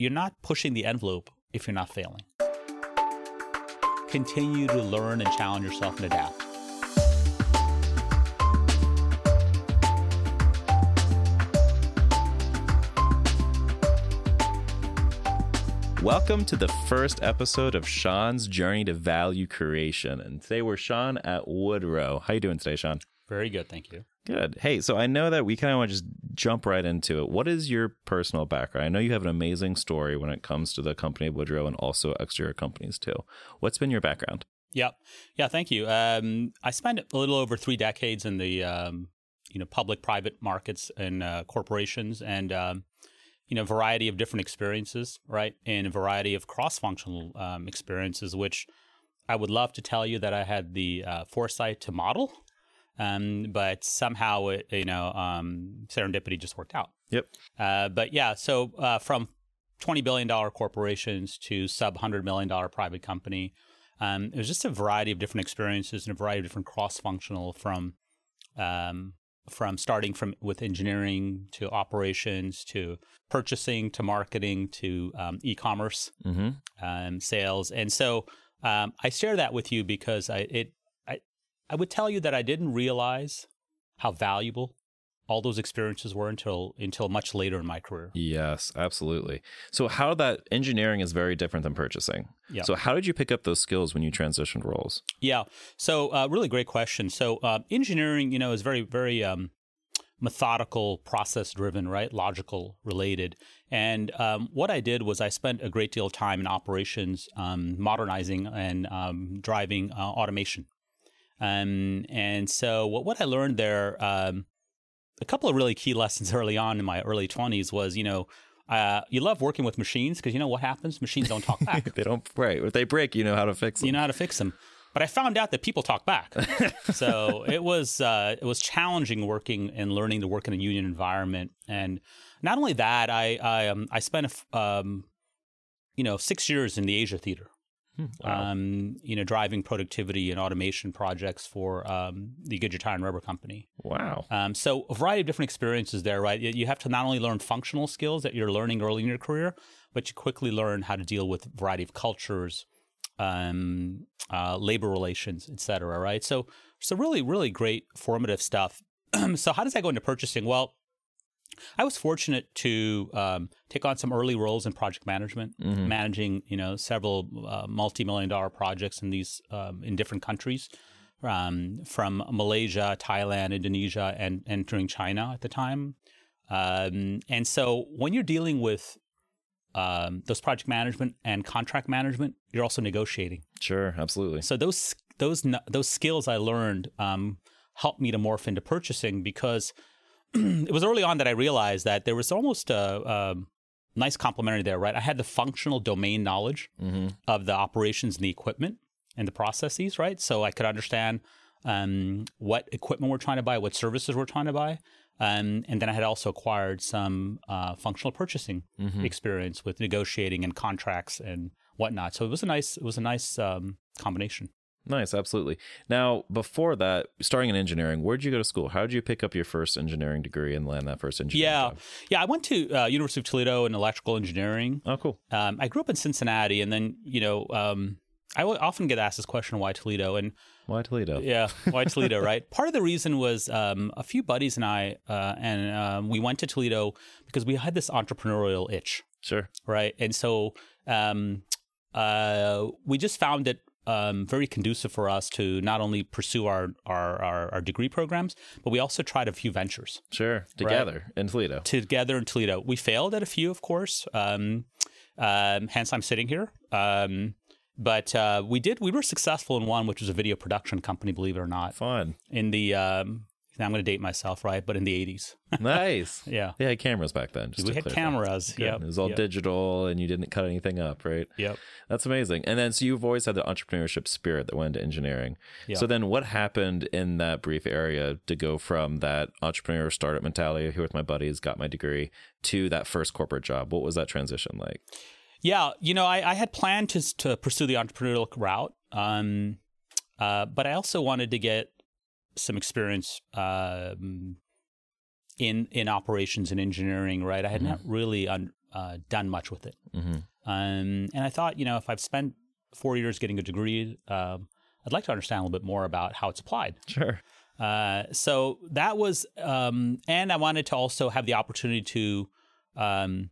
you're not pushing the envelope if you're not failing. Continue to learn and challenge yourself and adapt. Welcome to the first episode of Sean's Journey to Value Creation. And today we're Sean at Woodrow. How you doing today, Sean? Very good, thank you. Good. Hey, so I know that we kind of want to just jump right into it. What is your personal background? I know you have an amazing story when it comes to the company Woodrow and also exterior companies too. What's been your background? Yeah, yeah, thank you. Um, I spent a little over three decades in the um, you know public-private markets and uh, corporations, and um, you know, variety of different experiences, right, and a variety of cross-functional um, experiences, which I would love to tell you that I had the uh, foresight to model um, but somehow it, you know, um, serendipity just worked out. Yep. Uh, but yeah, so uh, from twenty billion dollar corporations to sub hundred million dollar private company, um, it was just a variety of different experiences and a variety of different cross functional from um, from starting from with engineering to operations to purchasing to marketing to um, e-commerce mm-hmm. Um, sales and so um, I share that with you because I, it I would tell you that I didn't realize how valuable all those experiences were until until much later in my career. Yes, absolutely. So how that engineering is very different than purchasing. Yeah. So how did you pick up those skills when you transitioned roles? Yeah. So uh, really great question. So uh, engineering, you know, is very very um, methodical, process driven, right? Logical related. And um, what I did was I spent a great deal of time in operations, um, modernizing and um, driving uh, automation um, and so what, what I learned there, um, a couple of really key lessons early on in my early 20s was, you know, uh, you love working with machines because you know what happens? Machines don't talk back. they don't break. If they break, you know how to fix them. You know how to fix them. But I found out that people talk back. so it was uh, it was challenging working and learning to work in a union environment. And not only that, I I, um, I spent a, um, you know six years in the Asia theater. Wow. Um, you know, driving productivity and automation projects for um, the Goodyear Tire and Rubber Company. Wow. Um, so a variety of different experiences there, right? You have to not only learn functional skills that you're learning early in your career, but you quickly learn how to deal with a variety of cultures, um, uh, labor relations, et cetera, right? So, so really, really great formative stuff. so how does that go into purchasing? Well, I was fortunate to um, take on some early roles in project management, mm-hmm. managing you know several uh, multi-million dollar projects in these um, in different countries, um, from Malaysia, Thailand, Indonesia, and entering China at the time. Um, and so when you're dealing with um, those project management and contract management, you're also negotiating. Sure, absolutely. So those those those skills I learned um, helped me to morph into purchasing because it was early on that I realized that there was almost a, a nice complementary there, right? I had the functional domain knowledge mm-hmm. of the operations and the equipment and the processes, right? So I could understand um, what equipment we're trying to buy, what services we're trying to buy. Um, and then I had also acquired some uh, functional purchasing mm-hmm. experience with negotiating and contracts and whatnot. So it was a nice, it was a nice um, combination. Nice, absolutely. Now, before that, starting in engineering, where did you go to school? How did you pick up your first engineering degree and land that first engineering yeah. job? Yeah, I went to uh, University of Toledo in electrical engineering. Oh, cool. Um, I grew up in Cincinnati, and then you know, um, I often get asked this question, "Why Toledo?" And why Toledo? Yeah, why Toledo? right. Part of the reason was um, a few buddies and I, uh, and um, we went to Toledo because we had this entrepreneurial itch. Sure. Right, and so um, uh, we just found it um, very conducive for us to not only pursue our, our, our, our, degree programs, but we also tried a few ventures. Sure, together right? in Toledo. Together in Toledo. We failed at a few, of course. Um, um, hence, I'm sitting here. Um, but uh, we did. We were successful in one, which was a video production company. Believe it or not, fun in the now I'm going to date myself, right? But in the 80s. nice. Yeah. They had cameras back then. we had cameras. Yeah. It was all yep. digital and you didn't cut anything up, right? Yep. That's amazing. And then, so you've always had the entrepreneurship spirit that went into engineering. Yep. So then what happened in that brief area to go from that entrepreneur startup mentality, here with my buddies, got my degree, to that first corporate job? What was that transition like? Yeah. You know, I, I had planned to, to pursue the entrepreneurial route. Um, uh, but I also wanted to get some experience um, in in operations and engineering. Right, I had mm-hmm. not really un, uh, done much with it. Mm-hmm. Um, and I thought, you know, if I've spent four years getting a degree, um, I'd like to understand a little bit more about how it's applied. Sure. Uh, so that was, um, and I wanted to also have the opportunity to um,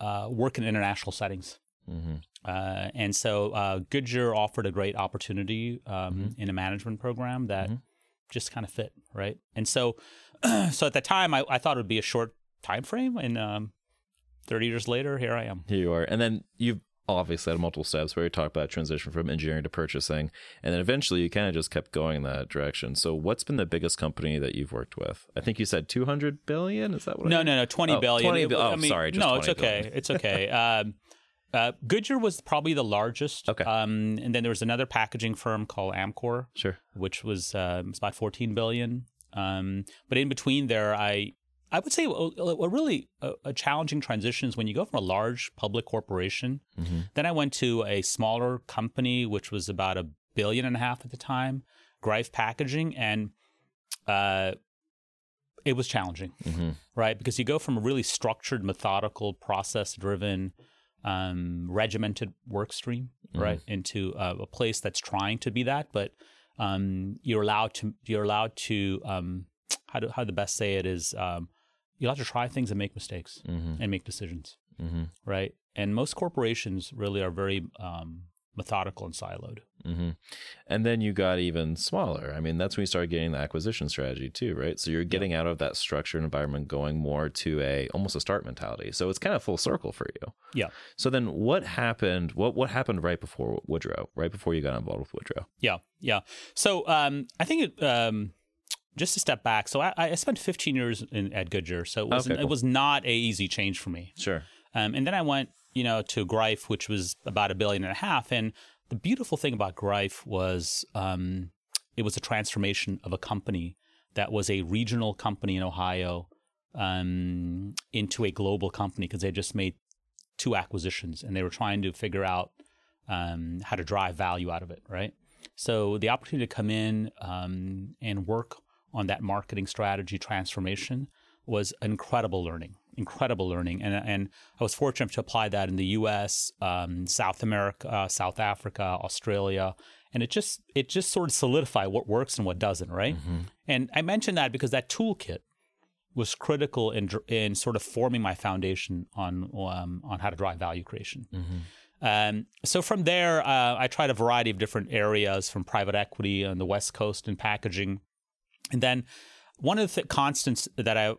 uh, work in international settings. Mm-hmm. Uh, and so uh, Goodyear offered a great opportunity um, mm-hmm. in a management program that mm-hmm. Just kind of fit, right? And so, so at the time, I, I, thought it would be a short time frame, and um, 30 years later, here I am. Here you are. And then you've obviously had multiple steps where you talk about transition from engineering to purchasing. And then eventually you kind of just kept going in that direction. So what's been the biggest company that you've worked with? I think you said 200 billion. Is that what No, I no, no, 20 oh, billion. 20 oh, I mean, sorry. no, it's okay. It's okay. Um, uh, Goodyear was probably the largest. Okay. Um, and then there was another packaging firm called Amcor. Sure. Which was uh, about 14 billion. Um, but in between there, I I would say a, a really a, a, challenging transition is when you go from a large public corporation. Mm-hmm. Then I went to a smaller company, which was about a billion and a half at the time, Greif Packaging, and uh, it was challenging, mm-hmm. right? Because you go from a really structured, methodical, process-driven, um, regimented work stream, mm-hmm. right, into uh, a place that's trying to be that, but um, you're allowed to you're allowed to um, how do how the best say it is um, you have to try things and make mistakes mm-hmm. and make decisions, mm-hmm. right? And most corporations really are very um, methodical and siloed. Mm-hmm. And then you got even smaller. I mean, that's when you start getting the acquisition strategy too, right? So you're getting yeah. out of that structured environment, going more to a almost a start mentality. So it's kind of full circle for you. Yeah. So then, what happened? What what happened right before Woodrow? Right before you got involved with Woodrow? Yeah, yeah. So um, I think it. Um, just to step back, so I, I spent 15 years in, at Goodyear, so it was okay, cool. it was not a easy change for me. Sure. Um, and then I went, you know, to Greif, which was about a billion and a half. And the beautiful thing about Greif was um, it was a transformation of a company that was a regional company in Ohio um, into a global company because they just made two acquisitions and they were trying to figure out um, how to drive value out of it, right? So the opportunity to come in um, and work on that marketing strategy transformation was incredible learning, incredible learning. And, and I was fortunate to apply that in the US, um, South America, uh, South Africa, Australia. And it just it just sort of solidified what works and what doesn't, right? Mm-hmm. And I mentioned that because that toolkit was critical in in sort of forming my foundation on um, on how to drive value creation. Mm-hmm. Um, so from there, uh, I tried a variety of different areas, from private equity on the West Coast and packaging, and then one of the th- constants that I,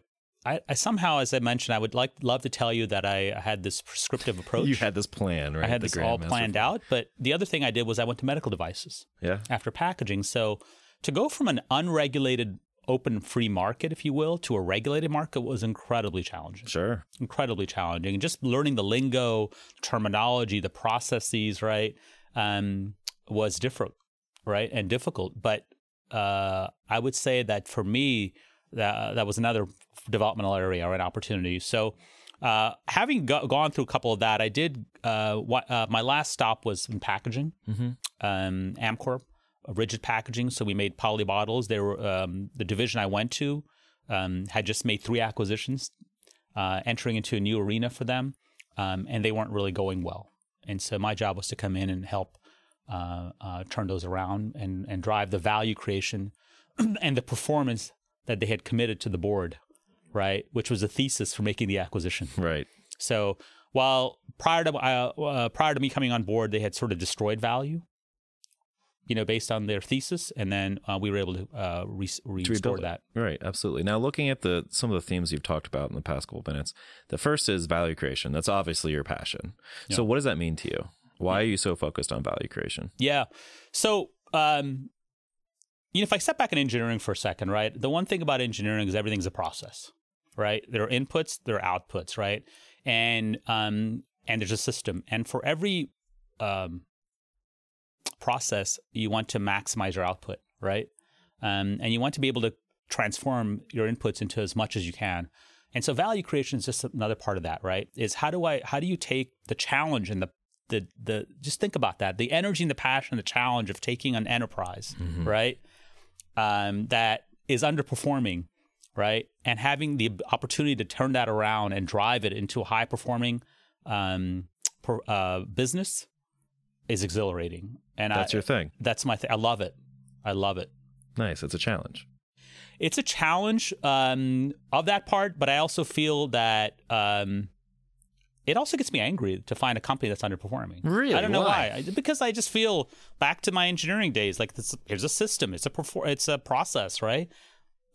I, I, somehow, as I mentioned, I would like love to tell you that I had this prescriptive approach. you had this plan, right? I had the this all planned plan. out. But the other thing I did was I went to medical devices. Yeah. After packaging, so to go from an unregulated open free market, if you will, to a regulated market was incredibly challenging. Sure. Incredibly challenging. And just learning the lingo, terminology, the processes, right, um, was different, right, and difficult. But uh, I would say that for me, that that was another developmental area or an opportunity. So, uh, having go- gone through a couple of that, I did. Uh, uh, my last stop was in packaging, mm-hmm. um, Amcor, rigid packaging. So we made poly bottles. They were um, the division I went to um, had just made three acquisitions, uh, entering into a new arena for them, um, and they weren't really going well. And so my job was to come in and help uh, uh, turn those around and, and drive the value creation and the performance that they had committed to the board, right? Which was a thesis for making the acquisition. Right. So while prior to uh, uh, prior to me coming on board, they had sort of destroyed value, you know, based on their thesis, and then uh, we were able to, uh, re- restore that. Right, absolutely. Now, looking at the some of the themes you've talked about in the past couple minutes, the first is value creation. That's obviously your passion. Yeah. So, what does that mean to you? Why are you so focused on value creation? Yeah. So, um, you know, if I step back in engineering for a second, right? The one thing about engineering is everything's a process, right? There are inputs, there are outputs, right? And um, and there's a system, and for every um, process, you want to maximize your output, right? Um, and you want to be able to transform your inputs into as much as you can. And so value creation is just another part of that, right? Is how do I how do you take the challenge and the the the just think about that the energy and the passion and the challenge of taking an enterprise mm-hmm. right um, that is underperforming right? And having the opportunity to turn that around and drive it into a high performing um, per, uh, business is exhilarating. And that's I, your thing. That's my thing. I love it. I love it. Nice. It's a challenge. It's a challenge um, of that part, but I also feel that um, it also gets me angry to find a company that's underperforming. Really? I don't know why? why. Because I just feel back to my engineering days. Like this, here's a system. It's a perfor- It's a process, right?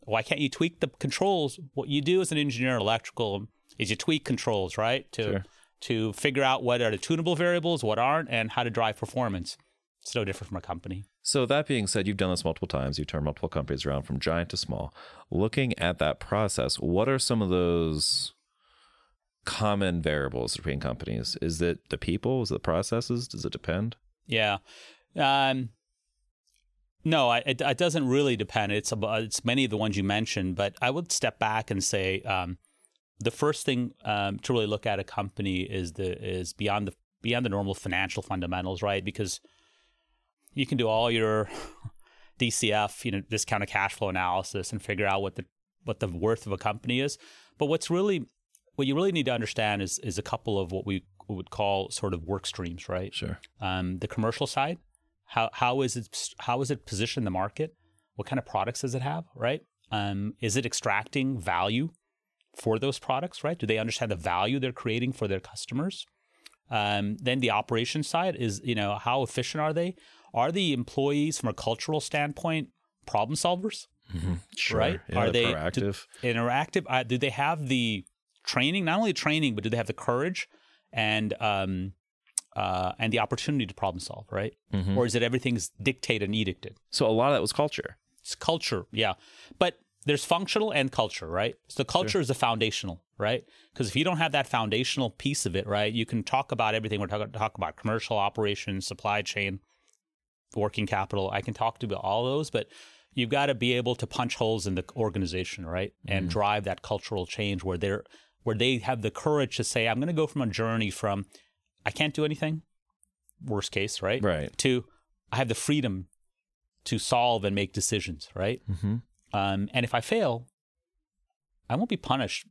Why can't you tweak the controls? What you do as an engineer, electrical, is you tweak controls, right? To Sure. to figure out what are the tunable variables, what aren't, and how to drive performance. It's no different from a company. So that being said, you've done this multiple times. You've turned multiple companies around from giant to small. Looking at that process, what are some of those common variables between companies? Is it the people? Is it the processes? Does it depend? Yeah. Um, no, I, it, it doesn't really depend. It's about, it's many of the ones you mentioned, but I would step back and say um, the first thing um, to really look at a company is the is beyond the beyond the normal financial fundamentals, right? Because you can do all your DCF, you know, discounted cash flow analysis, and figure out what the what the worth of a company is. But what's really what you really need to understand is is a couple of what we would call sort of work streams, right? Sure. um, the commercial side. How how is it how is it positioned in the market? What kind of products does it have? Right? Um, is it extracting value for those products? Right? Do they understand the value they're creating for their customers? Um, then the operation side is you know how efficient are they? Are the employees from a cultural standpoint problem solvers? Sure. Right? Yeah, Are they- proactive? interactive? Uh, do they have the training? Not only training, but do they have the courage and um, uh, and the opportunity to problem solve? Right? Mhm. Or is it everything's dictated and edicted? So a lot of that was culture. It's culture, yeah. But there's functional and culture, right? So culture is the foundational, right? Because if you don't have that foundational piece of it, right, you can talk about everything. We're talking talk about commercial operations, supply chain, working capital. I can talk to all those, but you've got to be able to punch holes in the organization, right, and drive that cultural change where they're where they have the courage to say, "I'm going to go from a journey from I can't do anything, worst case, right, Right. to I have the freedom to solve and make decisions, right? Mm-hmm. Um, and if I fail, I won't be punished,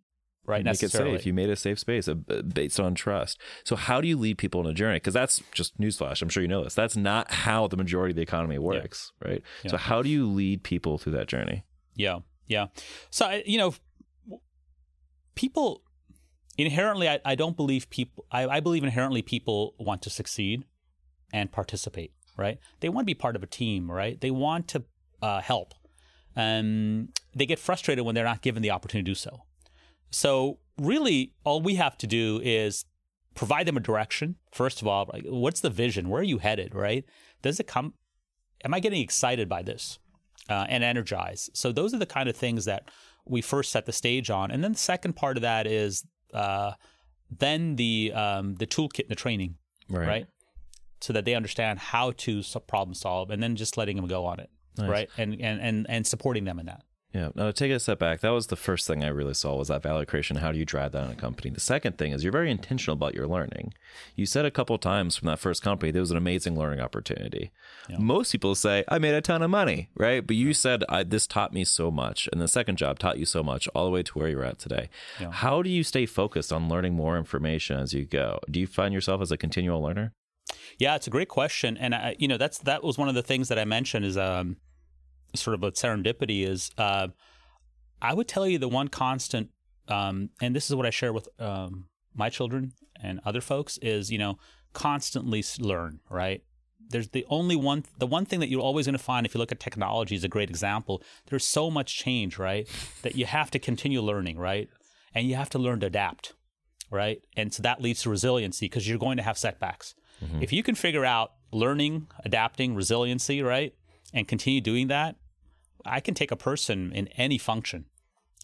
right? Make it safe. You made a safe space uh, based on trust. So how do you lead people on a journey? Because that's just newsflash. I'm sure you know this. That's not how the majority of the economy works, right? So how do you lead people through that journey? Yeah, yeah. So you know, people inherently, I, I don't believe people. I, I believe inherently people want to succeed and participate. Right? They want to be part of a team. Right? They want to uh, help. Um, they get frustrated when they're not given the opportunity to do so. So really, all we have to do is provide them a direction. First of all, like, what's the vision? Where are you headed? Right? Does it come? Am I getting excited by this uh, and energized? So those are the kind of things that we first set the stage on, and then the second part of that is uh, then the um, the toolkit and the training, Right. right? So that they understand how to problem solve, and then just letting them go on it, Nice. right? And, and and and supporting them in that. Yeah. Now to take a step back, that was the first thing I really saw was that value creation. How do you drive that in a company? The second thing is you're very intentional about your learning. You said a couple times from that first company there was an amazing learning opportunity. Yeah. Most people say I made a ton of money, right? But you said I, this taught me so much, and the second job taught you so much, all the way to where you're at today. Yeah. How do you stay focused on learning more information as you go? Do you find yourself as a continual learner? Yeah, it's a great question, and I, you know that's that was one of the things that I mentioned is um, sort of a serendipity is uh, I would tell you the one constant, um, and this is what I share with um, my children and other folks is you know constantly learn. Right? There's the only one, the one thing that you're always going to find if you look at technology is a great example. There's so much change, right, that you have to continue learning, right, and you have to learn to adapt, right, and so that leads to resiliency because you're going to have setbacks. If you can figure out learning, adapting, resiliency, right, and continue doing that, I can take a person in any function,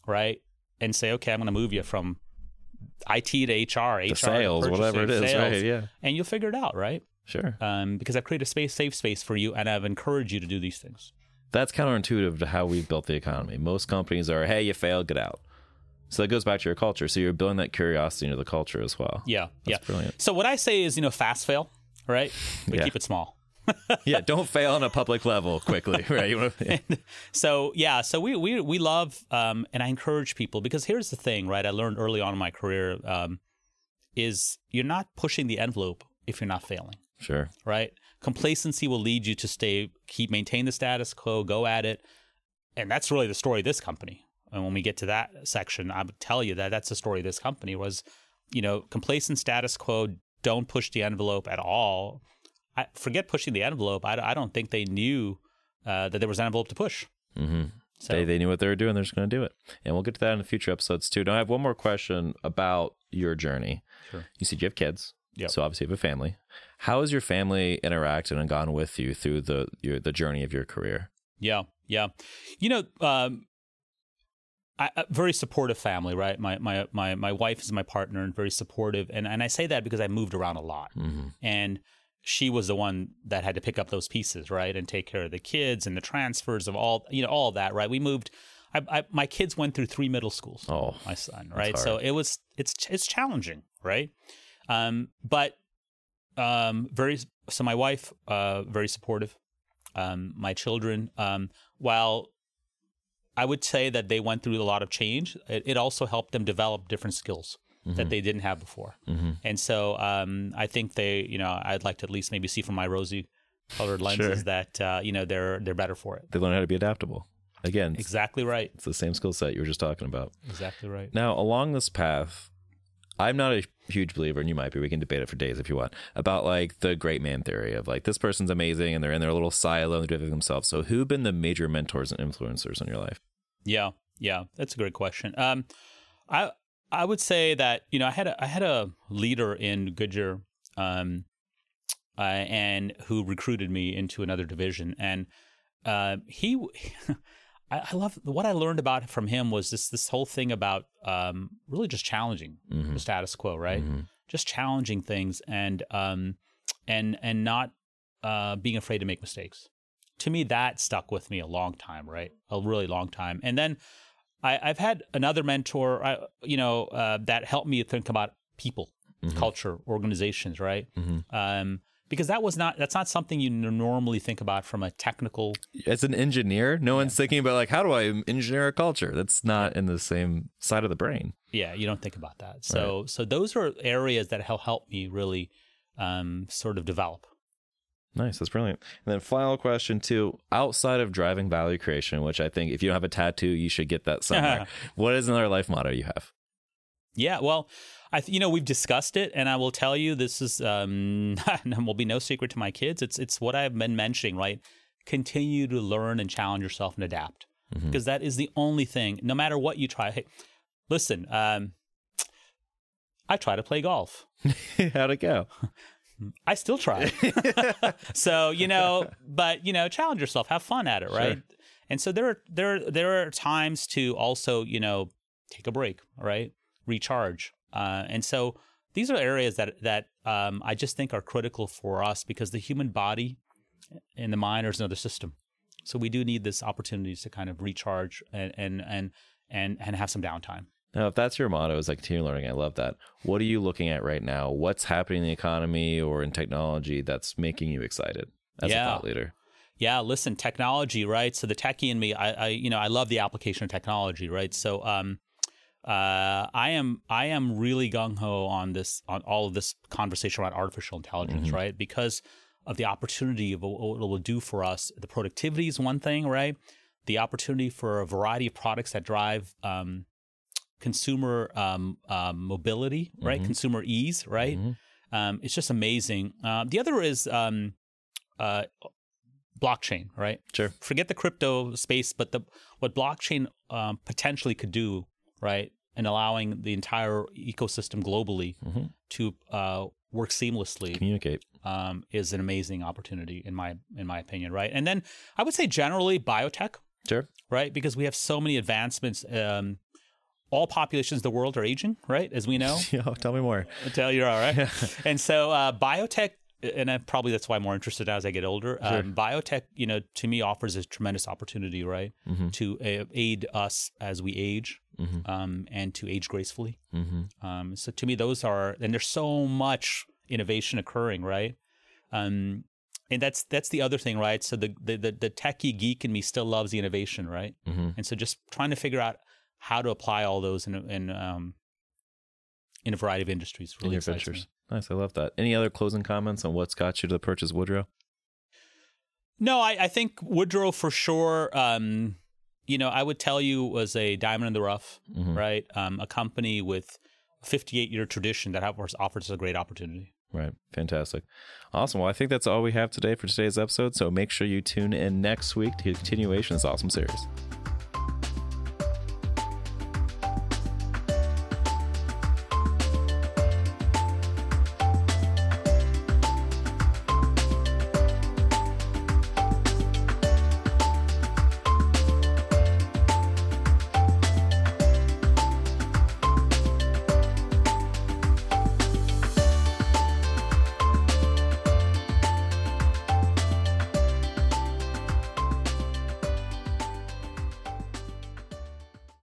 right, and say, okay, I'm going to move you from IT to HR, HR to sales, whatever it is, sales, right? Yeah, and you'll figure it out, right? sure. Um, because I've created a space, safe space for you, and I've encouraged you to do these things. That's counterintuitive to how we've built the economy. Most companies are, hey, you failed, get out. So that goes back to your culture. So you're building that curiosity into the culture as well. Yeah, That's yeah. brilliant. So what I say is, you know, fast fail, right? But Yeah. keep it small. yeah, don't fail on a public level quickly, right? so yeah, so we we we love um, and I encourage people because here's the thing, right? I learned early on in my career um, is you're not pushing the envelope if you're not failing. Sure. Right. Complacency will lead you to stay, keep, maintain the status quo, go at it, and that's really the story of this company. And when we get to that section, I would tell you that that's the story of this company was, you know, complacent status quo, don't push the envelope at all I forget pushing the envelope. I, I don't think they knew uh, that there was an envelope to push. Mm-hmm. So they, they knew what they were doing. They're just going to do it. And we'll get to that in the future episodes too. Now, I have one more question about your journey. Sure. You said you have kids. Yeah. So obviously you have a family. How has your family interacted and gone with you through the your, the journey of your career? Yeah, yeah. You know, um, I, a very supportive family, right? My my my my wife is my partner and very supportive, and and I say that because I moved around a lot, mm-hmm. and she was the one that had to pick up those pieces, right, and take care of the kids and the transfers of all, you know, all that, right. We moved. I, I, my kids went through three middle schools. Oh, my son, right. So it was it's it's challenging, right. Um, but um, very so my wife uh, very supportive. Um, my children, um, while I would say that they went through a lot of change, it, it also helped them develop different skills mm-hmm. that they didn't have before. Mm-hmm. And so um, I think they, you know, I'd like to at least maybe see from my rosy colored lenses sure. that uh, you know they're they're better for it. They learn how to be adaptable. Again, exactly right. It's the same skill set you were just talking about. Exactly right. Now, along this path, I'm not a huge believer, and you might be. We can debate it for days if you want about like the great man theory of like this person's amazing and they're in their little silo and they're doing themselves. So, who've been the major mentors and influencers in your life? Yeah, yeah, that's a great question. Um, I I would say that you know I had a, I had a leader in Goodyear, um, uh, and who recruited me into another division, and uh, he. I, I love what I learned about from him was this this whole thing about um, really just challenging mm-hmm. the status quo, right? Mm-hmm. Just challenging things and um, and and not uh, being afraid to make mistakes. To me, that stuck with me a long time, right? A really long time. And then I, have had another mentor, uh, you know, uh, that helped me think about people, mm-hmm. culture, organizations, right? Mm-hmm. Um, because that was not that's not something you normally think about from a technical. As an engineer, no yeah. one's thinking about like how do I engineer a culture? That's not in the same side of the brain. Yeah, you don't think about that. So right. so those are areas that help help me really um, sort of develop. Nice, that's brilliant. And then final question too, outside of driving value creation, which I think if you don't have a tattoo, you should get that somewhere. what is another life motto you have? Yeah, well, I th- you know we've discussed it, and I will tell you this is um, will be no secret to my kids. It's it's what I've been mentioning, right? Continue to learn and challenge yourself and adapt, mm-hmm. because that is the only thing. No matter what you try, hey, listen. Um, I try to play golf. How'd it go? I still try. so, you know, but you know, challenge yourself, have fun at it, right? Sure. And so there are there there are times to also, you know, take a break, right? Recharge. Uh, and so these are areas that that um, I just think are critical for us because the human body and the mind is another system. So we do need this opportunities to kind of recharge and and and and, and have some downtime. Now, if that's your motto, is like continue learning, I love that. What are you looking at right now? What's happening in the economy or in technology that's making you excited as yeah. a thought leader? Yeah, listen, technology, right? So the techie in me, I, I you know, I love the application of technology, right? So, um, uh, I am I am really gung ho on this on all of this conversation around artificial intelligence, mm-hmm. right? Because of the opportunity of what it will do for us. The productivity is one thing, right? The opportunity for a variety of products that drive um, consumer um, um, mobility, right? Mm-hmm. Consumer ease, right? Mm-hmm. Um, it's just amazing. Uh, the other is um, uh, blockchain, right? Sure. Forget the crypto space, but the what blockchain um, potentially could do, right? And allowing the entire ecosystem globally mm-hmm. to uh, work seamlessly, communicate, um, is an amazing opportunity in my in my opinion, right? And then I would say generally biotech, sure, right? Because we have so many advancements um, all populations of the world are aging, right? As we know. yeah, tell me more. I'll tell you all right. Yeah. and so uh, biotech, and I, probably that's why I'm more interested as I get older. Sure. Um, biotech, you know, to me offers a tremendous opportunity, right, mm-hmm. to uh, aid us as we age. Mm-hmm. Um, and to age gracefully. Mm-hmm. Um, so to me, those are, and there's so much innovation occurring, right? Um, and that's that's the other thing, right? So the the the, the techie geek in me still loves the innovation, right? Mm-hmm. And so just trying to figure out how to apply all those in in um in a variety of industries really in ventures. Me. Nice, I love that. Any other closing comments on what's got you to the purchase Woodrow? No, I, I think Woodrow for sure. Um, you know, I would tell you was a diamond in the rough, mm-hmm. right? Um, a company with 58 year tradition that offers offers a great opportunity. Right. Fantastic. Awesome. Well, I think that's all we have today for today's episode. So make sure you tune in next week to continuation of this awesome series.